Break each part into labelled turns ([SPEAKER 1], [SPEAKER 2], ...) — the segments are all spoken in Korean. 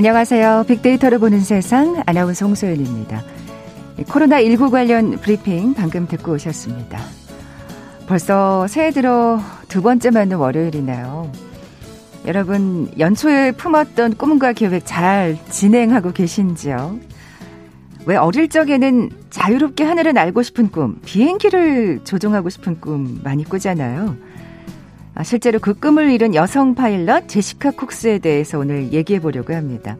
[SPEAKER 1] 안녕하세요. 빅데이터를 보는 세상 아나운서 홍소연입니다. 코로나19 관련 브리핑 방금 듣고 오셨습니다. 벌써 새해 들어 두 번째 맞는 월요일이네요. 여러분, 연초에 품었던 꿈과 계획 잘 진행하고 계신지요? 왜 어릴 적에는 자유롭게 하늘을 날고 싶은 꿈, 비행기를 조종하고 싶은 꿈 많이 꾸잖아요. 아, 실제로 그 꿈을 이룬 여성 파일럿 제시카 쿡스에 대해서 오늘 얘기해 보려고 합니다.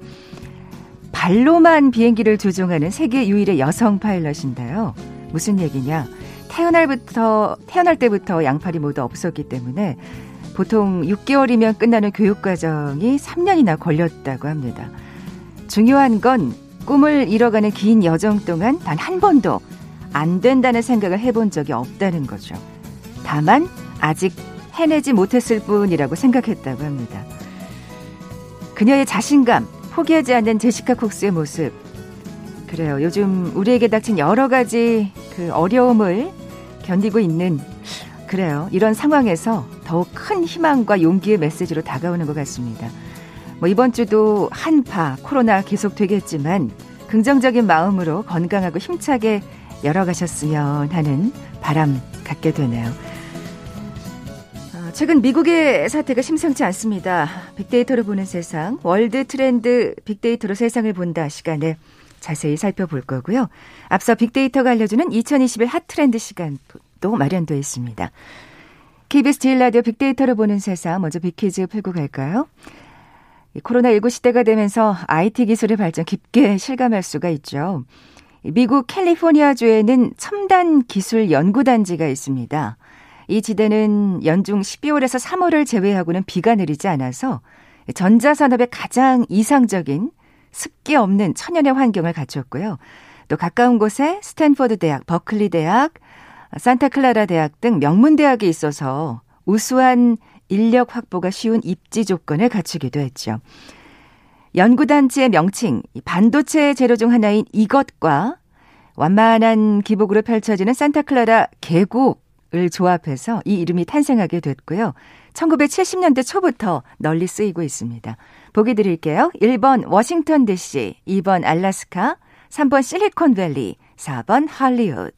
[SPEAKER 1] 발로만 비행기를 조종하는 세계 유일의 여성 파일럿인데요. 무슨 얘기냐? 태어날부터 태어날 때부터 양팔이 모두 없었기 때문에 보통 6개월이면 끝나는 교육 과정이 3년이나 걸렸다고 합니다. 중요한 건 꿈을 이뤄가는 긴 여정 동안 단 한 번도 안 된다는 생각을 해본 적이 없다는 거죠. 다만 아직 해내지 못했을 뿐이라고 생각했다고 합니다. 그녀의 자신감, 포기하지 않는 제시카 콕스의 모습. 그래요. 요즘 우리에게 닥친 여러 가지 그 어려움을 견디고 있는 그래요. 이런 상황에서 더욱 큰 희망과 용기의 메시지로 다가오는 것 같습니다. 뭐 이번 주도 한파 코로나 계속 되겠지만 긍정적인 마음으로 건강하고 힘차게 열어가셨으면 하는 바람 갖게 되네요. 최근 미국의 사태가 심상치 않습니다. 빅데이터로 보는 세상, 월드 트렌드 빅데이터로 세상을 본다 시간에 자세히 살펴볼 거고요. 앞서 빅데이터가 알려주는 2021 hot trend 시간도 마련되어 있습니다. KBS 제일 라디오 빅데이터로 보는 세상, 먼저 빅퀴즈 풀고 갈까요? 코로나19 시대가 되면서 IT 기술의 발전 깊게 실감할 수가 있죠. 미국 캘리포니아주에는 첨단 기술 연구단지가 있습니다. 이 지대는 연중 12월에서 3월을 제외하고는 비가 내리지 않아서 전자산업의 가장 이상적인 습기 없는 천연의 환경을 갖췄고요. 또 가까운 곳에 스탠퍼드 대학, 버클리 대학, 산타클라라 대학 등 명문 대학이 있어서 우수한 인력 확보가 쉬운 입지 조건을 갖추기도 했죠. 연구단지의 명칭, 반도체 재료 중 하나인 이것과 완만한 기복으로 펼쳐지는 산타클라라 계곡 을 조합해서 이 이름이 탄생하게 됐고요. 1970년대 초부터 널리 쓰이고 있습니다. 보기 드릴게요. 1번 워싱턴 DC, 2번 알라스카, 3번 실리콘밸리, 4번 할리우드.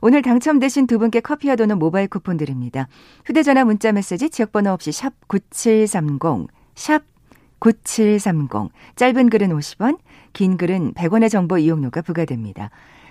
[SPEAKER 1] 오늘 당첨되신 두 분께 커피와 도는 모바일 쿠폰 드립니다. 휴대전화 문자 메시지 지역번호 없이 샵 9730, 샵 9730. 짧은 글은 50원, 긴 글은 100원의 정보 이용료가 부과됩니다.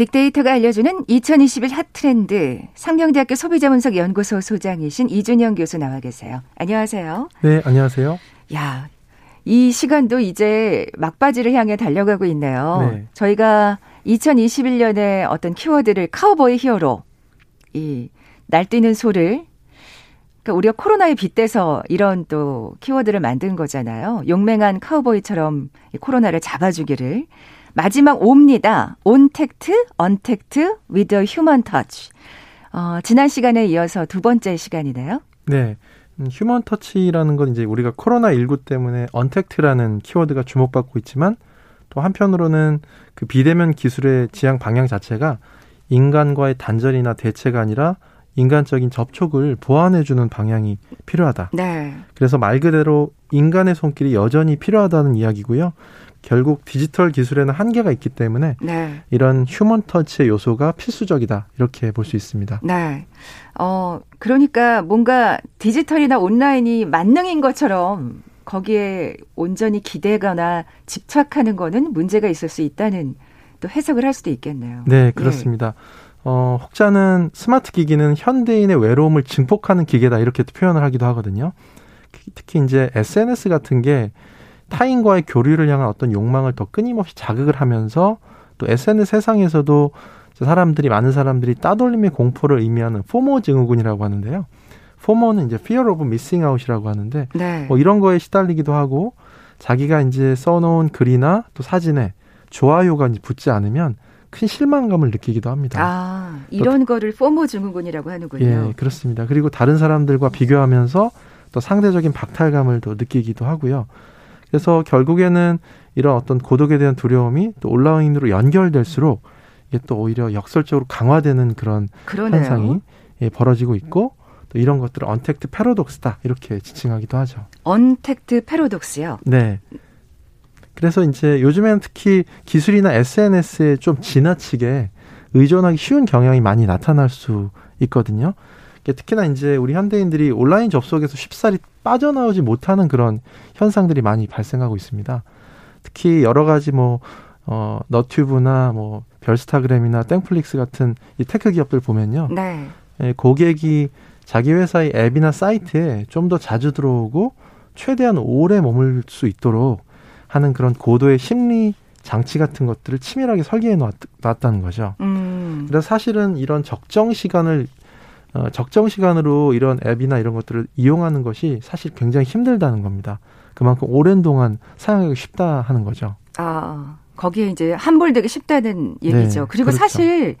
[SPEAKER 1] 빅데이터가 알려주는 2021 핫트렌드 상명대학교 소비자분석 연구소 소장이신 이준영 교수 나와 계세요. 안녕하세요.
[SPEAKER 2] 네, 안녕하세요.
[SPEAKER 1] 야, 이 시간도 이제 막바지를 향해 달려가고 있네요. 네. 저희가 2021년에 어떤 키워드를 카우보이 히어로 이 날뛰는 소를 그러니까 우리가 코로나에 빗대서 이런 또 키워드를 만든 거잖아요. 용맹한 카우보이처럼 코로나를 잡아주기를 마지막 옵니다. 온택트, 언택트, with a human touch. 어, 지난 시간에 이어서 두 번째 시간이네요.
[SPEAKER 2] 네. 음, 휴먼 터치라는 건 이제 우리가 코로나19 때문에 언택트라는 키워드가 주목받고 있지만 또 한편으로는 그 비대면 기술의 지향 방향 자체가 인간과의 단절이나 대체가 아니라 인간적인 접촉을 보완해주는 방향이 필요하다. 네. 그래서 말 그대로 인간의 손길이 여전히 필요하다는 이야기고요. 결국 디지털 기술에는 한계가 있기 때문에 네. 이런 휴먼 터치의 요소가 필수적이다 이렇게 볼 수 있습니다.
[SPEAKER 1] 네. 어 그러니까 뭔가 디지털이나 온라인이 만능인 것처럼 거기에 온전히 기대거나 집착하는 거는 문제가 있을 수 있다는 또 해석을 할 수도 있겠네요.
[SPEAKER 2] 네, 예. 그렇습니다. 예. 어, 혹자는 스마트 기기는 현대인의 외로움을 증폭하는 기계다 이렇게 표현을 하기도 하거든요. 특히 이제 SNS 같은 게 타인과의 교류를 향한 어떤 욕망을 더 끊임없이 자극을 하면서 또 SNS 세상에서도 사람들이 많은 사람들이 따돌림의 공포를 의미하는 포모 증후군이라고 하는데요. 포모는 이제 fear of missing out이라고 하는데
[SPEAKER 1] 네.
[SPEAKER 2] 뭐 이런 거에 시달리기도 하고 자기가 이제 써놓은 글이나 또 사진에 좋아요가 이제 붙지 않으면 큰 실망감을 느끼기도 합니다.
[SPEAKER 1] 아, 이런 거를 포모 증후군이라고 하는군요.
[SPEAKER 2] 예, 그렇습니다. 그리고 다른 사람들과 비교하면서 또 상대적인 박탈감을 또 느끼기도 하고요. 그래서 결국에는 이런 어떤 고독에 대한 두려움이 또 온라인으로 연결될수록 이게 또 오히려 역설적으로 강화되는 그런
[SPEAKER 1] 그러네요.
[SPEAKER 2] 현상이 예, 벌어지고 있고 또 이런 것들을 언택트 패러독스다 이렇게 지칭하기도 하죠.
[SPEAKER 1] 언택트 패러독스요.
[SPEAKER 2] 네. 그래서 이제 요즘에는 특히 기술이나 SNS에 좀 지나치게 의존하기 쉬운 경향이 많이 나타날 수 있거든요. 특히나 이제 우리 현대인들이 온라인 접속에서 쉽사리 빠져나오지 못하는 그런 현상들이 많이 발생하고 있습니다. 특히 여러 가지 뭐, 어, 너튜브나 뭐, 별스타그램이나 땡플릭스 같은 이 tech 기업들 보면요.
[SPEAKER 1] 네.
[SPEAKER 2] 예, 고객이 자기 회사의 앱이나 사이트에 좀 더 자주 들어오고 최대한 오래 머물 수 있도록 하는 그런 고도의 심리 장치 같은 것들을 치밀하게 설계해 놨다는 거죠.
[SPEAKER 1] 음.
[SPEAKER 2] 그래서 사실은 이런 적정 시간을 어, 적정 시간으로 이런 앱이나 이런 것들을 이용하는 것이 사실 굉장히 힘들다는 겁니다. 그만큼 오랜 동안 사용하기 쉽다 하는 거죠.
[SPEAKER 1] 아, 거기에 이제 함몰되기 쉽다는 얘기죠.
[SPEAKER 2] 네,
[SPEAKER 1] 그리고
[SPEAKER 2] 그렇죠.
[SPEAKER 1] 사실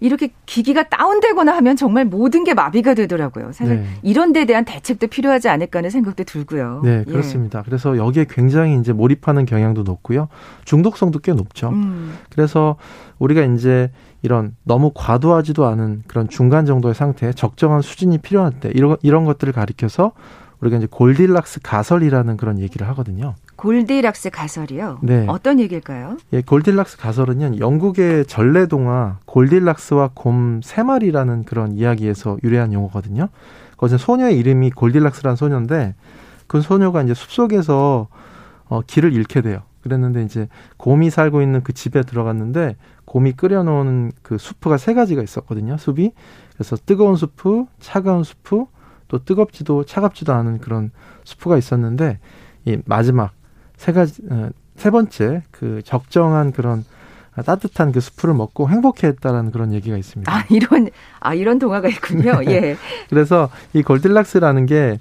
[SPEAKER 1] 이렇게 기기가 다운되거나 하면 정말 모든 게 마비가 되더라고요. 사실
[SPEAKER 2] 네.
[SPEAKER 1] 이런 데 대한 대책도 필요하지 않을까 하는 생각도 들고요.
[SPEAKER 2] 네,
[SPEAKER 1] 예.
[SPEAKER 2] 그렇습니다. 그래서 여기에 굉장히 이제 몰입하는 경향도 높고요. 중독성도 꽤 높죠.
[SPEAKER 1] 음,
[SPEAKER 2] 그래서 우리가 이제 이런 너무 과도하지도 않은 그런 중간 정도의 상태, 적정한 수준이 필요할 때 이런 이런 것들을 가리켜서 우리가 이제 골딜락스 가설이라는 그런 얘기를 하거든요.
[SPEAKER 1] 골디락스 가설이요.
[SPEAKER 2] 네.
[SPEAKER 1] 어떤 얘기일까요?
[SPEAKER 2] 예, 골딜락스 가설은요, 영국의 전래 동화 골딜락스와 곰 세 마리라는 그런 이야기에서 유래한 용어거든요. 거기서 소녀의 이름이 골딜락스라는 소녀인데 그 소녀가 이제 숲속에서 어, 길을 잃게 돼요. 그랬는데 이제 곰이 살고 있는 그 집에 들어갔는데 곰이 끓여놓은 그 수프가 세 가지가 있었거든요. 숲이 그래서 뜨거운 수프, 차가운 수프, 또 뜨겁지도 차갑지도 않은 그런 수프가 있었는데 이 마지막 세 가지 어, 세 번째 그 적정한 그런 따뜻한 그 수프를 먹고 행복해했다라는 그런 얘기가 있습니다.
[SPEAKER 1] 아, 이런, 아, 이런 동화가 있군요.
[SPEAKER 2] 네.
[SPEAKER 1] 예.
[SPEAKER 2] 그래서 이 골딜락스라는 게 예,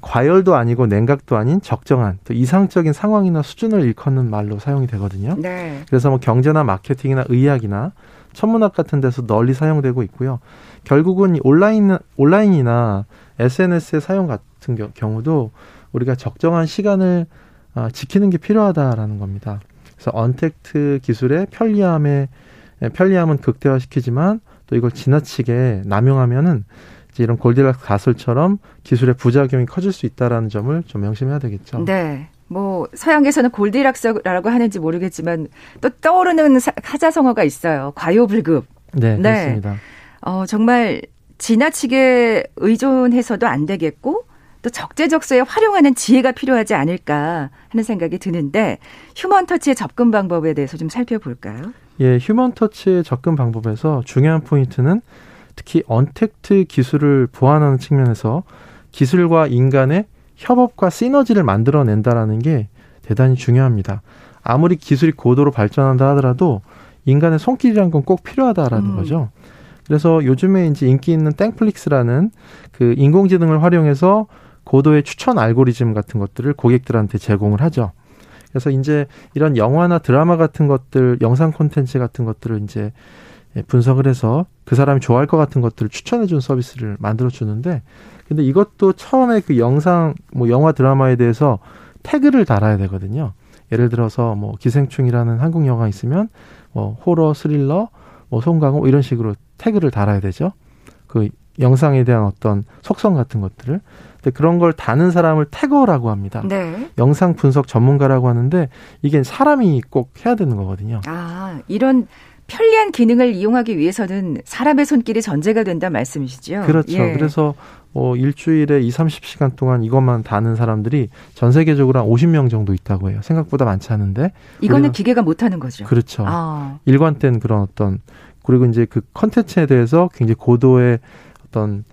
[SPEAKER 2] 과열도 아니고 냉각도 아닌 적정한 또 이상적인 상황이나 수준을 일컫는 말로 사용이 되거든요.
[SPEAKER 1] 네.
[SPEAKER 2] 그래서 뭐 경제나 마케팅이나 의학이나 천문학 같은 데서 널리 사용되고 있고요. 결국은 이 온라인 온라인이나 SNS의 사용 같은 겨- 경우도 우리가 적정한 시간을 아, 지키는 게 필요하다라는 겁니다. 그래서 언택트 기술의 편리함에 예, 편리함은 극대화시키지만 또 이걸 지나치게 남용하면은 이런 골디락스 가설처럼 기술의 부작용이 커질 수 있다라는 점을 좀 명심해야 되겠죠.
[SPEAKER 1] 네. 뭐 서양에서는 골디락스라고 하는지 모르겠지만 또 떠오르는 사- 사자성어가 있어요. 과요불급.
[SPEAKER 2] 네,
[SPEAKER 1] 네.
[SPEAKER 2] 그렇습니다.
[SPEAKER 1] 어, 정말 지나치게 의존해서도 안 되겠고 또 적재적소에 활용하는 지혜가 필요하지 않을까 하는 생각이 드는데 휴먼 터치의 접근 방법에 대해서 좀 살펴볼까요?
[SPEAKER 2] 예, 휴먼 터치의 접근 방법에서 중요한 포인트는 특히 언택트 기술을 보완하는 측면에서 기술과 인간의 협업과 시너지를 만들어낸다라는 게 대단히 중요합니다. 아무리 기술이 고도로 발전한다 하더라도 인간의 손길이란 건 꼭 필요하다라는
[SPEAKER 1] 음.
[SPEAKER 2] 거죠. 그래서 요즘에 이제 인기 있는 땡플릭스라는 그 인공지능을 활용해서 고도의 추천 알고리즘 같은 것들을 고객들한테 제공을 하죠. 그래서 이제 이런 영화나 드라마 같은 것들, 영상 콘텐츠 같은 것들을 이제 분석을 해서 그 사람이 좋아할 것 같은 것들을 추천해 준 서비스를 만들어 주는데 근데 이것도 처음에 그 영상 뭐 영화 드라마에 대해서 태그를 달아야 되거든요. 예를 들어서 뭐 기생충이라는 한국 영화 있으면 뭐 호러, 스릴러, 뭐 송강호 이런 식으로 태그를 달아야 되죠. 그 영상에 대한 어떤 속성 같은 것들을. 근데 그런 걸 다는 사람을 태거라고 합니다.
[SPEAKER 1] 네.
[SPEAKER 2] 영상 분석 전문가라고 하는데 이게 사람이 꼭 해야 되는 거거든요.
[SPEAKER 1] 아, 이런 편리한 기능을 이용하기 위해서는 사람의 손길이 전제가 된다 말씀이시죠?
[SPEAKER 2] 그렇죠.
[SPEAKER 1] 예.
[SPEAKER 2] 그래서 뭐 일주일에 2, 30시간 동안 이것만 다는 사람들이 전 세계적으로 한 50명 정도 있다고 해요. 생각보다 많지 않은데.
[SPEAKER 1] 이거는 기계가 못 하는 거죠.
[SPEAKER 2] 그렇죠.
[SPEAKER 1] 아,
[SPEAKER 2] 일관된 그런 어떤 그리고 이제 그 컨텐츠에 대해서 굉장히 고도의 어떤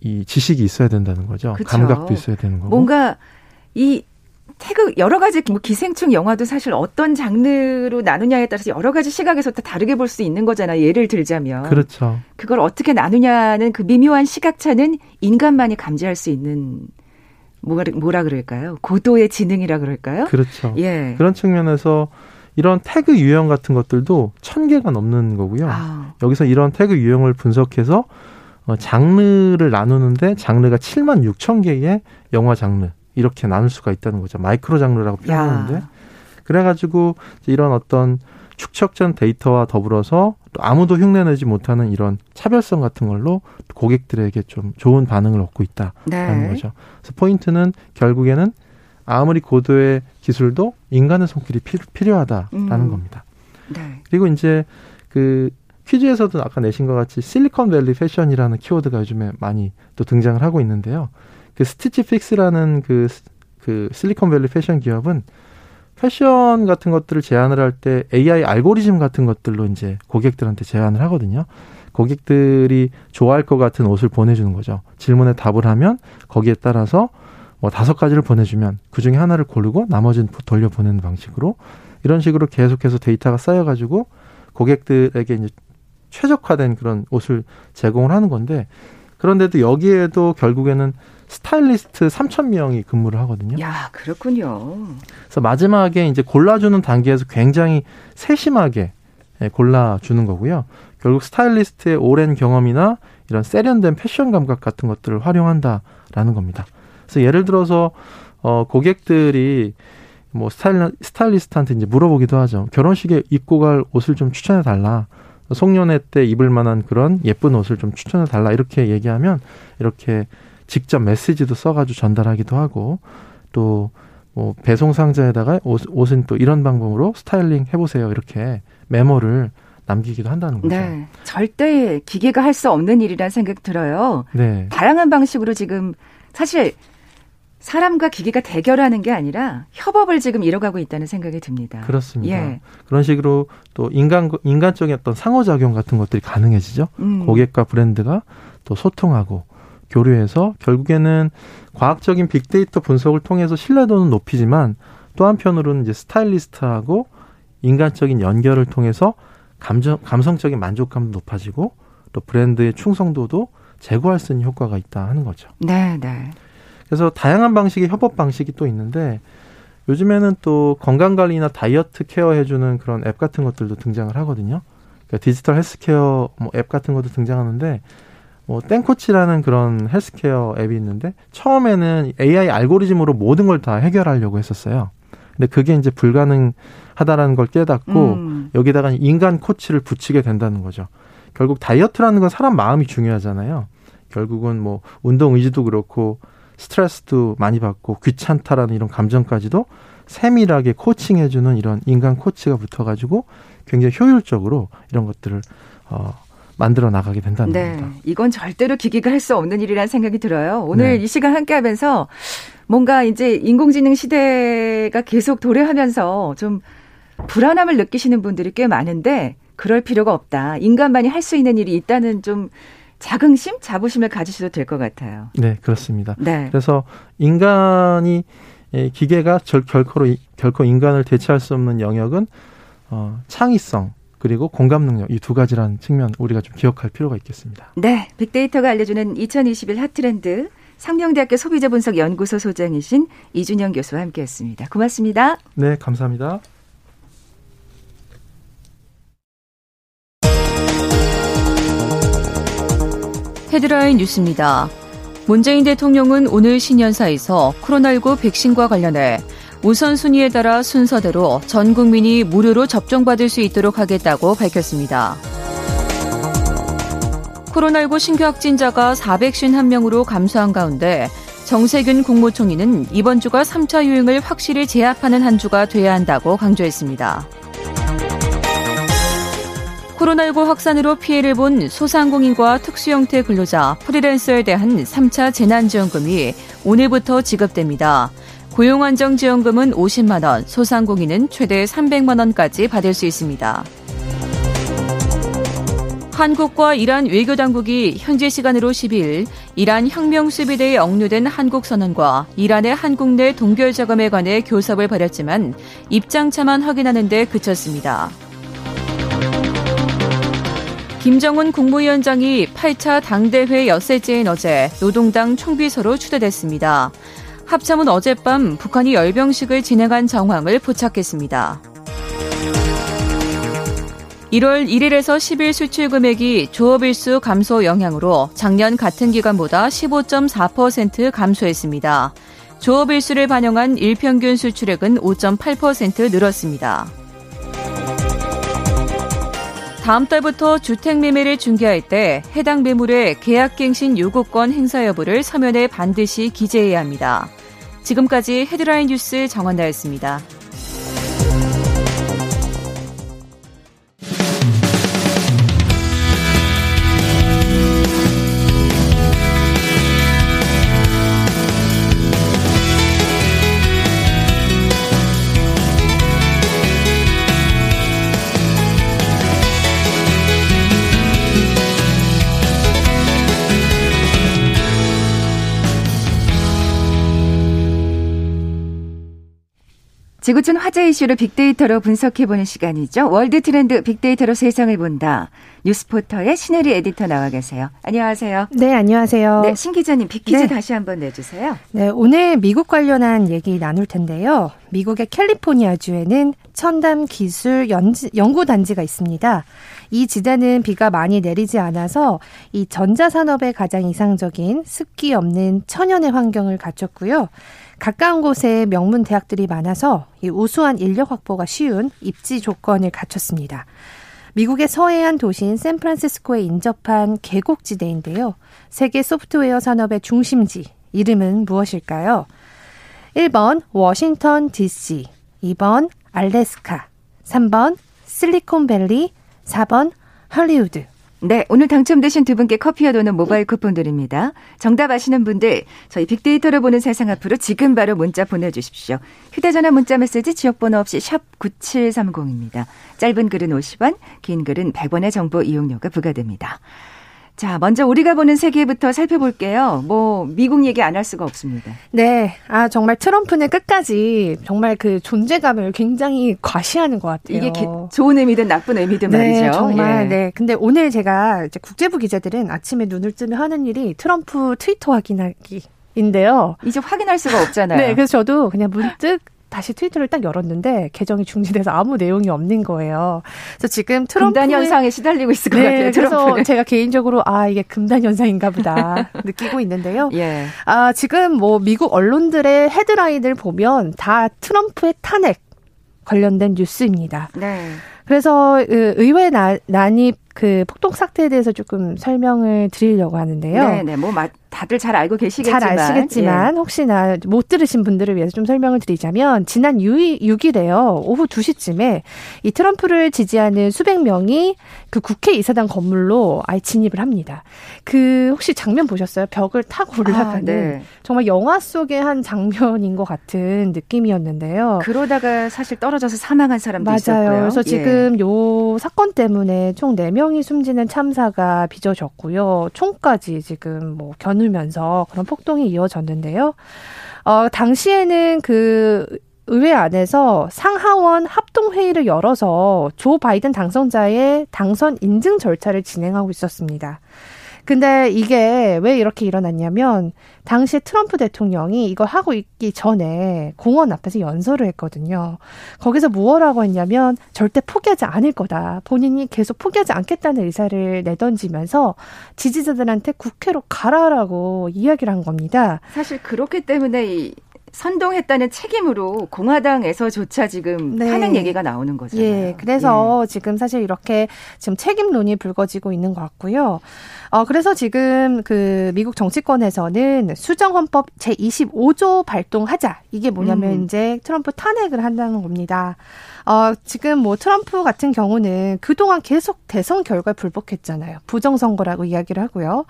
[SPEAKER 2] 이 지식이 있어야 된다는 거죠.
[SPEAKER 1] 그쵸.
[SPEAKER 2] 감각도 있어야 되는 거고.
[SPEAKER 1] 뭔가 이 태그 여러 가지 뭐 기생충 영화도 사실 어떤 장르로 나누냐에 따라서 여러 가지 시각에서 다 다르게 볼 수 있는 거잖아요. 예를 들자면
[SPEAKER 2] 그렇죠.
[SPEAKER 1] 그걸 어떻게 나누냐는 그 미묘한 시각차는 인간만이 감지할 수 있는 뭐가 뭐라 그럴까요? 고도의 지능이라 그럴까요?
[SPEAKER 2] 그렇죠.
[SPEAKER 1] 예.
[SPEAKER 2] 그런 측면에서 이런 태그 유형 같은 것들도 천 개가 넘는 거고요. 아. 여기서 이런 태그 유형을 분석해서 어, 장르를 나누는데 장르가 7만 6천 개의 영화 장르 이렇게 나눌 수가 있다는 거죠. 마이크로 장르라고 표현하는데 그래가지고 이런 어떤 축적된 데이터와 더불어서 또 아무도 흉내내지 못하는 이런 차별성 같은 걸로 고객들에게 좀 좋은 반응을 얻고 있다라는 네. 거죠. 그래서 포인트는 결국에는 아무리 고도의 기술도 인간의 손길이 필요, 하다라는 음. 겁니다. 네. 그리고 이제 그 퀴즈에서도 아까 내신 것 같이 실리콘밸리 패션이라는 키워드가 요즘에 많이 또 등장을 하고 있는데요. 그 Stitch Fix라는 그, 그 실리콘밸리 패션 기업은 패션 같은 것들을 제안을 할 때 AI 알고리즘 같은 것들로 이제 고객들한테 제안을 하거든요. 고객들이 좋아할 것 같은 옷을 보내주는 거죠. 질문에 답을 하면 거기에 따라서 뭐 다섯 가지를 보내주면 그 중에 하나를 고르고 나머지는 돌려보내는 방식으로 이런 식으로 계속해서 데이터가 쌓여가지고 고객들에게 이제 최적화된 그런 옷을 제공을 하는 건데 그런데도 여기에도 결국에는 스타일리스트 3천 명이 근무를 하거든요.
[SPEAKER 1] 야, 그렇군요.
[SPEAKER 2] 그래서 마지막에 이제 골라주는 단계에서 굉장히 세심하게 예, 골라주는 거고요. 결국 스타일리스트의 오랜 경험이나 이런 세련된 패션 감각 같은 것들을 활용한다라는 겁니다. 그래서 예를 들어서 어 고객들이 뭐 스타일 스타일리스트한테 이제 물어보기도 하죠. 결혼식에 입고 갈 옷을 좀 추천해 달라. 송년회 때 입을 만한 그런 예쁜 옷을 좀 추천해 달라 이렇게 얘기하면 이렇게 직접 메시지도 써가지고 전달하기도 하고 또 뭐 배송 상자에다가 옷, 옷은 또 이런 방법으로 스타일링 해보세요 이렇게 메모를 남기기도 한다는 거죠. 네,
[SPEAKER 1] 절대 기계가 할 수 없는 일이라는 생각 들어요. 네. 다양한 방식으로 지금 사실 사람과 기계가 대결하는 게 아니라 협업을 지금 이뤄가고 있다는 생각이 듭니다.
[SPEAKER 2] 그렇습니다. 예. 그런 식으로 또 인간 인간적인 어떤 상호작용 같은 것들이 가능해지죠. 음. 고객과 브랜드가 또 소통하고 교류해서 결국에는 과학적인 빅데이터 분석을 통해서 신뢰도는 높이지만 또 한편으로는 이제 스타일리스트하고 인간적인 연결을 통해서 감정, 감성적인 만족감도 높아지고 또 브랜드의 충성도도 제고할 수 있는 효과가 있다 하는 거죠.
[SPEAKER 1] 네, 네.
[SPEAKER 2] 그래서 다양한 방식의 협업 방식이 또 있는데 요즘에는 또 건강 관리나 다이어트 케어 해주는 그런 앱 같은 것들도 등장을 하거든요. 그러니까 디지털 헬스케어 뭐 앱 같은 것도 등장하는데 뭐 땡코치라는 그런 헬스케어 앱이 있는데 처음에는 AI 알고리즘으로 모든 걸 다 해결하려고 했었어요. 근데 그게 이제 불가능하다라는 걸 깨닫고 음. 여기다가 인간 코치를 붙이게 된다는 거죠. 결국 다이어트라는 건 사람 마음이 중요하잖아요. 결국은 뭐 운동 의지도 그렇고 스트레스도 많이 받고 귀찮다라는 이런 감정까지도 세밀하게 코칭해주는 이런 인간 코치가 붙어가지고 굉장히 효율적으로 이런 것들을 어, 만들어 나가게 된다는 네. 겁니다.
[SPEAKER 1] 이건 절대로 기기가 할 수 없는 일이라는 생각이 들어요. 오늘 네. 이 시간 함께 하면서 뭔가 이제 인공지능 시대가 계속 도래하면서 좀 불안함을 느끼시는 분들이 꽤 많은데 그럴 필요가 없다. 인간만이 할 수 있는 일이 있다는 좀 자긍심, 자부심을 가지셔도 될 것 같아요.
[SPEAKER 2] 네, 그렇습니다. 네. 그래서 인간이 예, 기계가 절, 결코 결코 인간을 대체할 수 없는 영역은 어, 창의성, 그리고 공감 능력 이 두 가지라는 측면 우리가 좀 기억할 필요가 있겠습니다.
[SPEAKER 1] 네, 빅데이터가 알려주는 2021 핫트렌드 상명대학교 소비자분석 연구소 소장이신 이준영 교수와 함께했습니다. 고맙습니다.
[SPEAKER 2] 네, 감사합니다.
[SPEAKER 3] 헤드라인 뉴스입니다. 문재인 대통령은 오늘 신년사에서 코로나19 백신과 관련해 우선순위에 따라 순서대로 전 국민이 무료로 접종받을 수 있도록 하겠다고 밝혔습니다. 코로나19 신규 확진자가 451명으로 감소한 가운데 정세균 국무총리는 이번 주가 3차 유행을 확실히 제압하는 한 주가 돼야 한다고 강조했습니다. 코로나19 확산으로 피해를 본 소상공인과 특수형태 근로자, 프리랜서에 대한 3차 재난지원금이 오늘부터 지급됩니다. 고용안정지원금은 50만 원, 소상공인은 최대 300만 원까지 받을 수 있습니다. 한국과 이란 외교당국이 현지 시간으로 10일 이란 혁명수비대에 억류된 한국 선원과 이란의 한국 내 동결 자금에 관해 교섭을 벌였지만 입장차만 확인하는 데 그쳤습니다. 김정은 국무위원장이 8차 당대회 엿새째인 어제 노동당 총비서로 추대됐습니다. 합참은 어젯밤 북한이 열병식을 진행한 정황을 포착했습니다. 1월 1일에서 10일 수출 금액이 조업일수 감소 영향으로 작년 같은 기간보다 15.4% 감소했습니다. 조업일수를 반영한 일평균 수출액은 5.8% 늘었습니다. 다음 달부터 주택 매매를 중개할 때 해당 매물의 계약갱신 요구권 행사 여부를 서면에 반드시 기재해야 합니다. 지금까지 헤드라인 뉴스 정원다였습니다.
[SPEAKER 1] 지구촌 화제 이슈를 빅데이터로 분석해보는 시간이죠. 월드 트렌드 빅데이터로 세상을 본다. 뉴스포터의 신혜리 에디터 나와 계세요. 안녕하세요.
[SPEAKER 4] 네, 안녕하세요.
[SPEAKER 1] 네, 신 기자님 빅퀴즈
[SPEAKER 4] 네.
[SPEAKER 1] 다시 한번 내주세요.
[SPEAKER 4] 네, 오늘 미국 관련한 얘기 나눌 텐데요. 미국의 캘리포니아주에는 첨단 기술 연구 단지가 있습니다. 이 지대는 비가 많이 내리지 않아서 이 전자산업에 가장 이상적인 습기 없는 천연의 환경을 갖췄고요. 가까운 곳에 명문 대학들이 많아서 이 우수한 인력 확보가 쉬운 입지 조건을 갖췄습니다. 미국의 서해안 도시인 샌프란시스코에 인접한 계곡지대인데요. 세계 소프트웨어 산업의 중심지, 이름은 무엇일까요? 1번 워싱턴 DC, 2번 알래스카, 3번 실리콘밸리, 4번 할리우드.
[SPEAKER 1] 네, 오늘 당첨되신 두 분께 커피와 도는 모바일 쿠폰 드립니다. 정답 아시는 분들 저희 빅데이터를 보는 세상 앞으로 지금 바로 문자 보내주십시오. 휴대전화 문자 메시지 지역번호 없이 샵 9730입니다. 짧은 글은 50원, 긴 글은 100원의 정보 이용료가 부과됩니다. 자, 먼저 우리가 보는 세계부터 살펴볼게요. 뭐 미국 얘기 안 할 수가 없습니다.
[SPEAKER 4] 네, 아 정말 트럼프는 끝까지 정말 그 존재감을 굉장히 과시하는 것 같아요.
[SPEAKER 1] 이게 기, 좋은 의미든 나쁜 의미든
[SPEAKER 4] 네,
[SPEAKER 1] 말이죠.
[SPEAKER 4] 정말
[SPEAKER 1] 예.
[SPEAKER 4] 네. 근데 오늘 제가 이제 국제부 기자들은 아침에 눈을 뜨면 하는 일이 트럼프 트위터 확인하기. 인데요.
[SPEAKER 1] 이제 확인할 수가 없잖아요.
[SPEAKER 4] 네, 그래서 저도 그냥 문득 다시 트위터를 딱 열었는데 계정이 중지돼서 아무 내용이 없는 거예요. 그래서 지금 트럼프
[SPEAKER 1] 금단 현상에 시달리고 있을 것
[SPEAKER 4] 네,
[SPEAKER 1] 같아요.
[SPEAKER 4] 그래서
[SPEAKER 1] 트럼프는.
[SPEAKER 4] 제가 개인적으로 아 이게 금단 현상인가 보다 느끼고 있는데요.
[SPEAKER 1] 예.
[SPEAKER 4] 아 지금 뭐 미국 언론들의 헤드라인을 보면 다 트럼프의 탄핵 관련된 뉴스입니다.
[SPEAKER 1] 네.
[SPEAKER 4] 그래서 그 의회 나, 난입 그 폭동 사태에 대해서 조금 설명을 드리려고 하는데요.
[SPEAKER 1] 네, 네. 뭐 마- 다들 잘 알고 계시겠지만
[SPEAKER 4] 잘 아시겠지만 혹시나 못 들으신 분들을 위해서 좀 설명을 드리자면 지난 6일, 6일에요. 오후 2시쯤에 이 트럼프를 지지하는 수백 명이 그 국회 이사당 건물로 아예 진입을 합니다. 그 혹시 장면 보셨어요? 벽을 타고
[SPEAKER 1] 예.
[SPEAKER 4] 올라가는
[SPEAKER 1] 아, 네.
[SPEAKER 4] 정말 영화 속의 한 장면인 것 같은 느낌이었는데요.
[SPEAKER 1] 그러다가 사실 떨어져서 사망한 사람도
[SPEAKER 4] 맞아요.
[SPEAKER 1] 있었고요.
[SPEAKER 4] 그래서
[SPEAKER 1] 예.
[SPEAKER 4] 지금 요 사건 때문에 총 4명 이 숨지는 참사가 빚어졌고요. 총까지 지금 뭐 겨누면서 그런 폭동이 이어졌는데요. 어, 당시에는 그 의회 안에서 상하원 합동회의를 열어서 조 바이든 당선자의 당선 인증 절차를 진행하고 있었습니다. 근데 이게 왜 이렇게 일어났냐면 당시에 트럼프 대통령이 이걸 하고 있기 전에 공원 앞에서 연설을 했거든요. 거기서 무엇라고 했냐면 절대 포기하지 않을 거다. 본인이 계속 포기하지 않겠다는 의사를 내던지면서 지지자들한테 국회로 가라라고 이야기를 한 겁니다.
[SPEAKER 1] 사실 그렇기 때문에 이 선동했다는 책임으로 공화당에서조차 지금
[SPEAKER 4] 네.
[SPEAKER 1] 탄핵 얘기가 나오는 거잖아요.
[SPEAKER 4] 예, 그래서 지금 사실 이렇게 지금 책임론이 불거지고 있는 것 같고요. 어, 그래서 지금 그 미국 정치권에서는 수정헌법 제25조 발동하자. 이게 뭐냐면
[SPEAKER 1] 음.
[SPEAKER 4] 이제 트럼프 탄핵을 한다는 겁니다. 어, 지금 뭐 트럼프 같은 경우는 그동안 계속 대선 결과에 불복했잖아요. 부정선거라고 이야기를 하고요.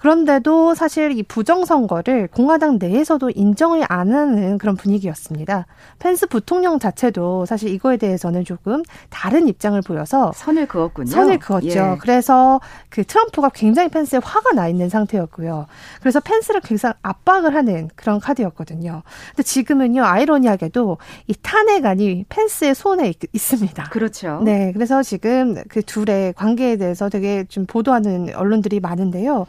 [SPEAKER 4] 그런데도 사실 이 부정선거를 공화당 내에서도 인정을 안 하는 그런 분위기였습니다. 펜스 부통령 자체도 사실 이거에 대해서는 조금 다른 입장을 보여서
[SPEAKER 1] 선을 그었군요.
[SPEAKER 4] 선을 그었죠. 예. 그래서 그 트럼프가 굉장히 펜스에 화가 나 있는 상태였고요. 그래서 펜스를 굉장히 압박을 하는 그런 카드였거든요. 근데 지금은요, 아이러니하게도 이 탄핵안이 펜스의 손에 있, 습니다
[SPEAKER 1] 그렇죠.
[SPEAKER 4] 네. 그래서 지금 그 둘의 관계에 대해서 되게 좀 보도하는 언론들이 많은데요.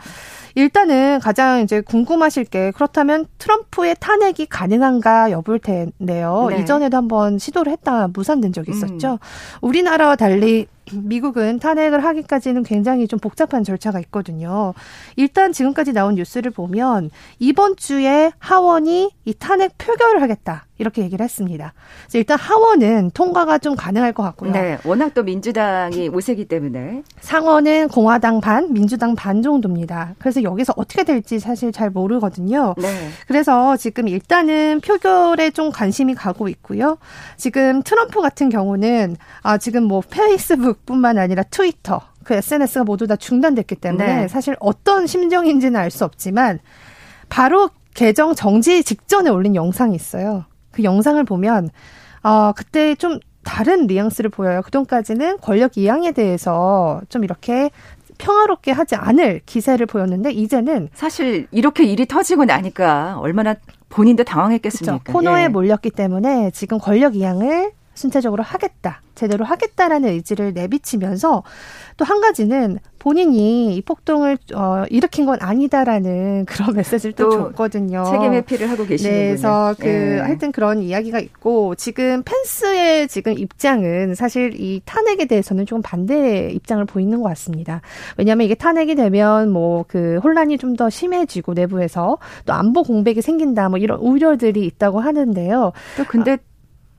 [SPEAKER 4] 일단은 가장 이제 궁금하실 게 그렇다면 트럼프의 탄핵이 가능한가 여부일 텐데요. 네. 이전에도 한번 시도를 했다 무산된 적이 있었죠. 음. 우리나라와 달리 미국은 탄핵을 하기까지는 굉장히 좀 복잡한 절차가 있거든요. 일단 지금까지 나온 뉴스를 보면 이번 주에 하원이 이 탄핵 표결을 하겠다. 이렇게 얘기를 했습니다. 일단 하원은 통과가 좀 가능할 것 같고요.
[SPEAKER 1] 네, 워낙 또 민주당이 우세기 때문에
[SPEAKER 4] 상원은 공화당 반, 민주당 반 정도입니다. 그래서 여기서 어떻게 될지 사실 잘 모르거든요. 네. 그래서 지금 일단은 표결에 좀 관심이 가고 있고요. 지금 트럼프 같은 경우는 아 지금 뭐 페이스북 뿐만 아니라 트위터 그 SNS가 모두 다 중단됐기 때문에 네. 사실 어떤 심정인지는 알 수 없지만 바로 계정 정지 직전에 올린 영상이 있어요. 그 영상을 보면 어 그때 좀 다른 뉘앙스를 보여요. 그동까지는 권력 이양에 대해서 좀 이렇게 평화롭게 하지 않을 기세를 보였는데 이제는
[SPEAKER 1] 사실 이렇게 일이 터지고 나니까 얼마나 본인도 당황했겠습니까?
[SPEAKER 4] 그렇죠. 코너에 예. 몰렸기 때문에 지금 권력 이양을 순차적으로 하겠다. 제대로 하겠다라는 의지를 내비치면서 또 한 가지는 본인이 이 폭동을 어, 일으킨 건 아니다라는 그런 메시지를 또, 또 줬거든요.
[SPEAKER 1] 책임 회피를 하고 계시는군요.
[SPEAKER 4] 네, 그래서 그 예. 하여튼 그런 이야기가 있고 지금 펜스의 지금 입장은 사실 이 탄핵에 대해서는 조금 반대 입장을 보이는 것 같습니다. 왜냐하면 이게 탄핵이 되면 뭐 그 혼란이 좀 더 심해지고 내부에서 또 안보 공백이 생긴다 뭐 이런 우려들이 있다고 하는데요.
[SPEAKER 1] 또 근데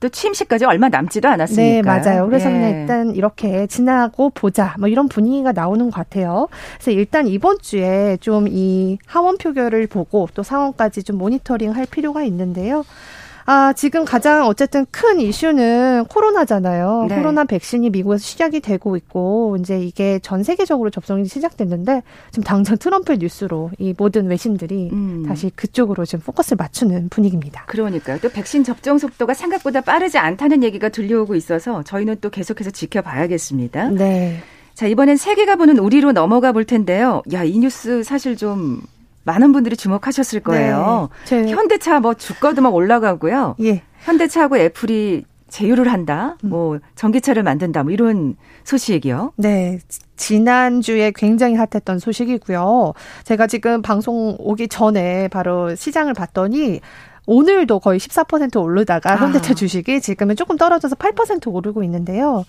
[SPEAKER 1] 또 취임식까지 얼마 남지도 않았으니까.
[SPEAKER 4] 네, 맞아요. 그래서 예. 그냥 일단 이렇게 지나고 보자. 뭐 이런 분위기가 나오는 것 같아요. 그래서 일단 이번 주에 좀 이 하원 표결을 보고 또 상원까지 좀 모니터링 할 필요가 있는데요. 아, 지금 가장 어쨌든 큰 이슈는 코로나잖아요. 네. 코로나 백신이 미국에서 시작이 되고 있고, 이제 이게 전 세계적으로 접종이 시작됐는데, 지금 당장 트럼프 뉴스로 이 모든 외신들이 음. 다시 그쪽으로 지금 포커스를 맞추는 분위기입니다.
[SPEAKER 1] 그러니까요. 또 백신 접종 속도가 생각보다 빠르지 않다는 얘기가 들려오고 있어서 저희는 또 계속해서 지켜봐야겠습니다. 네. 자, 이번엔 세계가 보는 우리로 넘어가 볼 텐데요. 야, 이 뉴스 사실 좀 많은 분들이 주목하셨을 거예요. 네. 현대차 뭐 주가도 막 올라가고요. 예. 현대차하고 애플이 제휴를 한다. 음. 뭐 전기차를 만든다. 뭐 이런 소식이요.
[SPEAKER 4] 네. 지난주에 굉장히 핫했던 소식이고요. 제가 지금 방송 오기 전에 바로 시장을 봤더니 오늘도 거의 14% 오르다가 현대차 아. 주식이 지금은 조금 떨어져서 8% 오르고 있는데요.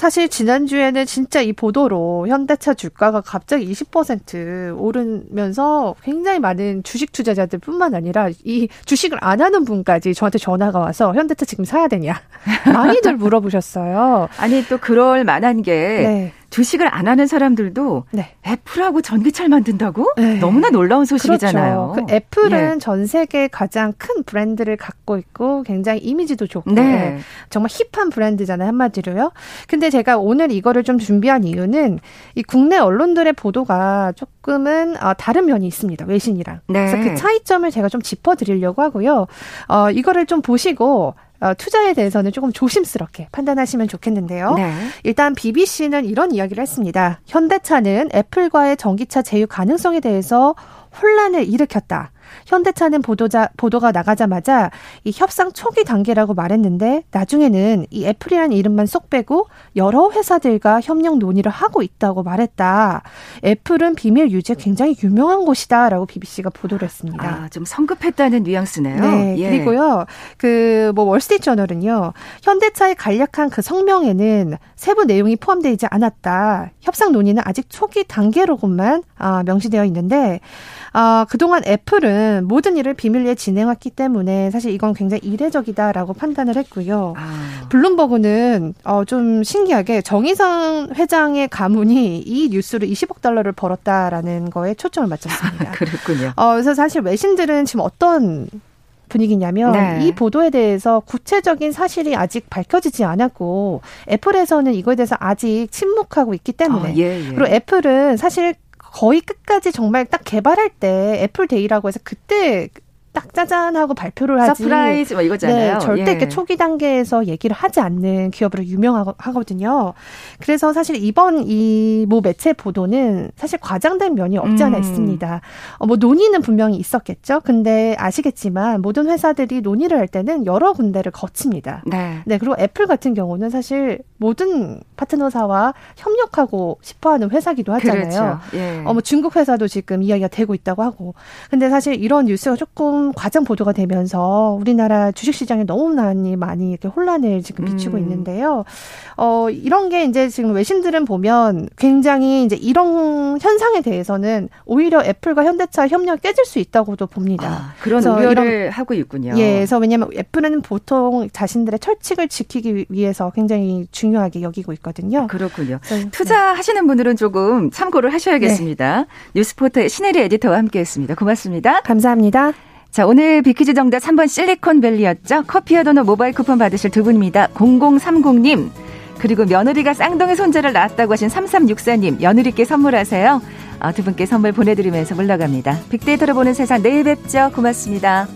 [SPEAKER 4] 사실 지난주에는 진짜 이 보도로 현대차 주가가 갑자기 20% 오르면서 굉장히 많은 주식 투자자들 뿐만 아니라 이 주식을 안 하는 분까지 저한테 전화가 와서 현대차 지금 사야 되냐. 많이들 물어보셨어요.
[SPEAKER 1] 아니, 또 그럴 만한 게 네. 주식을 안 하는 사람들도 네. 애플하고 전기차를 만든다고? 네. 너무나 놀라운 소식이잖아요.
[SPEAKER 4] 그렇죠. 그 애플은 예. 전 세계 가장 큰 브랜드를 갖고 있고 굉장히 이미지도 좋고 네. 정말 힙한 브랜드잖아요 한마디로요. 근데 제가 오늘 이거를 좀 준비한 이유는 이 국내 언론들의 보도가 조금은 어, 다른 면이 있습니다 외신이랑. 네. 그래서 그 차이점을 제가 좀 짚어드리려고 하고요. 어, 이거를 좀 보시고 어, 투자에 대해서는 조금 조심스럽게 판단하시면 좋겠는데요. 네. 일단 BBC는 이런 이야기를 했습니다. 현대차는 애플과의 전기차 제휴 가능성에 대해서 혼란을 일으켰다. 현대차는 보도자, 보도가 나가자마자 이 협상 초기 단계라고 말했는데 나중에는 이 애플이라는 이름만 쏙 빼고 여러 회사들과 협력 논의를 하고 있다고 말했다. 애플은 비밀 유지에 굉장히 유명한 곳이다라고 BBC가 보도를 했습니다.
[SPEAKER 1] 아, 좀 성급했다는 뉘앙스네요.
[SPEAKER 4] 네. 예. 그리고요. 그 뭐 월스트리트 저널은요. 현대차의 간략한 그 성명에는 세부 내용이 포함되어 있지 않았다. 협상 논의는 아직 초기 단계로고만 아, 명시되어 있는데 아, 그동안 애플은 모든 일을 비밀리에 진행했기 때문에 사실 이건 굉장히 이례적이다라고 판단을 했고요. 아. 블룸버그는 어, 좀 신기하게 정의상 회장의 가문이 이 뉴스로 20억 달러를 벌었다라는 거에 초점을 맞췄습니다.
[SPEAKER 1] 그렇군요.
[SPEAKER 4] 어, 그래서 사실 외신들은 지금 어떤 분위기냐면 네. 이 보도에 대해서 구체적인 사실이 아직 밝혀지지 않았고 애플에서는 이거에 대해서 아직 침묵하고 있기 때문에 아, 예, 예. 그리고 애플은 사실 거의 끝까지 정말 딱 개발할 때 애플 데이라고 해서 그때 딱 짜잔 하고 발표를 하지.
[SPEAKER 1] surprise 뭐 이거잖아요.
[SPEAKER 4] 네, 절대
[SPEAKER 1] 예.
[SPEAKER 4] 이렇게 초기 단계에서 얘기를 하지 않는 기업으로 유명하거든요. 그래서 사실 이번 이 모 매체 보도는 사실 과장된 면이 없지 않아
[SPEAKER 1] 음.
[SPEAKER 4] 있습니다. 어, 뭐 논의는 분명히 있었겠죠. 근데 아시겠지만 모든 회사들이 논의를 할 때는 여러 군데를 거칩니다.
[SPEAKER 1] 네.
[SPEAKER 4] 네, 그리고 애플 같은 경우는 사실 모든 파트너사와 협력하고 싶어 하는 회사기도 하잖아요.
[SPEAKER 1] 그렇죠. 예.
[SPEAKER 4] 어, 뭐 중국 회사도 지금 이야기가 되고 있다고 하고. 근데 사실 이런 뉴스가 조금 과장 보도가 되면서 우리나라 주식시장에 너무 많이, 많이 이렇게 혼란을 지금 비추고
[SPEAKER 1] 음.
[SPEAKER 4] 있는데요. 어, 이런 게 이제 지금 외신들은 보면 굉장히 이제 이런 현상에 대해서는 오히려 애플과 현대차 협력이 깨질 수 있다고도 봅니다.
[SPEAKER 1] 아, 그런 우려를 하고 있군요.
[SPEAKER 4] 예, 그래서 왜냐하면 애플은 보통 자신들의 철칙을 지키기 위해서 굉장히 중요하게 여기고 있거든요.
[SPEAKER 1] 그렇군요.
[SPEAKER 4] 그래서,
[SPEAKER 1] 투자하시는 분들은 조금 참고를 하셔야겠습니다. 뉴스포터의 신혜리 에디터와 함께했습니다. 고맙습니다.
[SPEAKER 4] 네, 감사합니다.
[SPEAKER 1] 자, 오늘 비키즈 정답 3번 실리콘밸리였죠. 커피와 도넛 모바일 쿠폰 받으실 두 분입니다. 0030님, 그리고 며느리가 쌍둥이 손자를 낳았다고 하신 3364님, 며느리께 선물하세요. 아, 두 분께 선물 보내드리면서 물러갑니다. 빅데이터로 보는 세상 내일 뵙죠. 고맙습니다.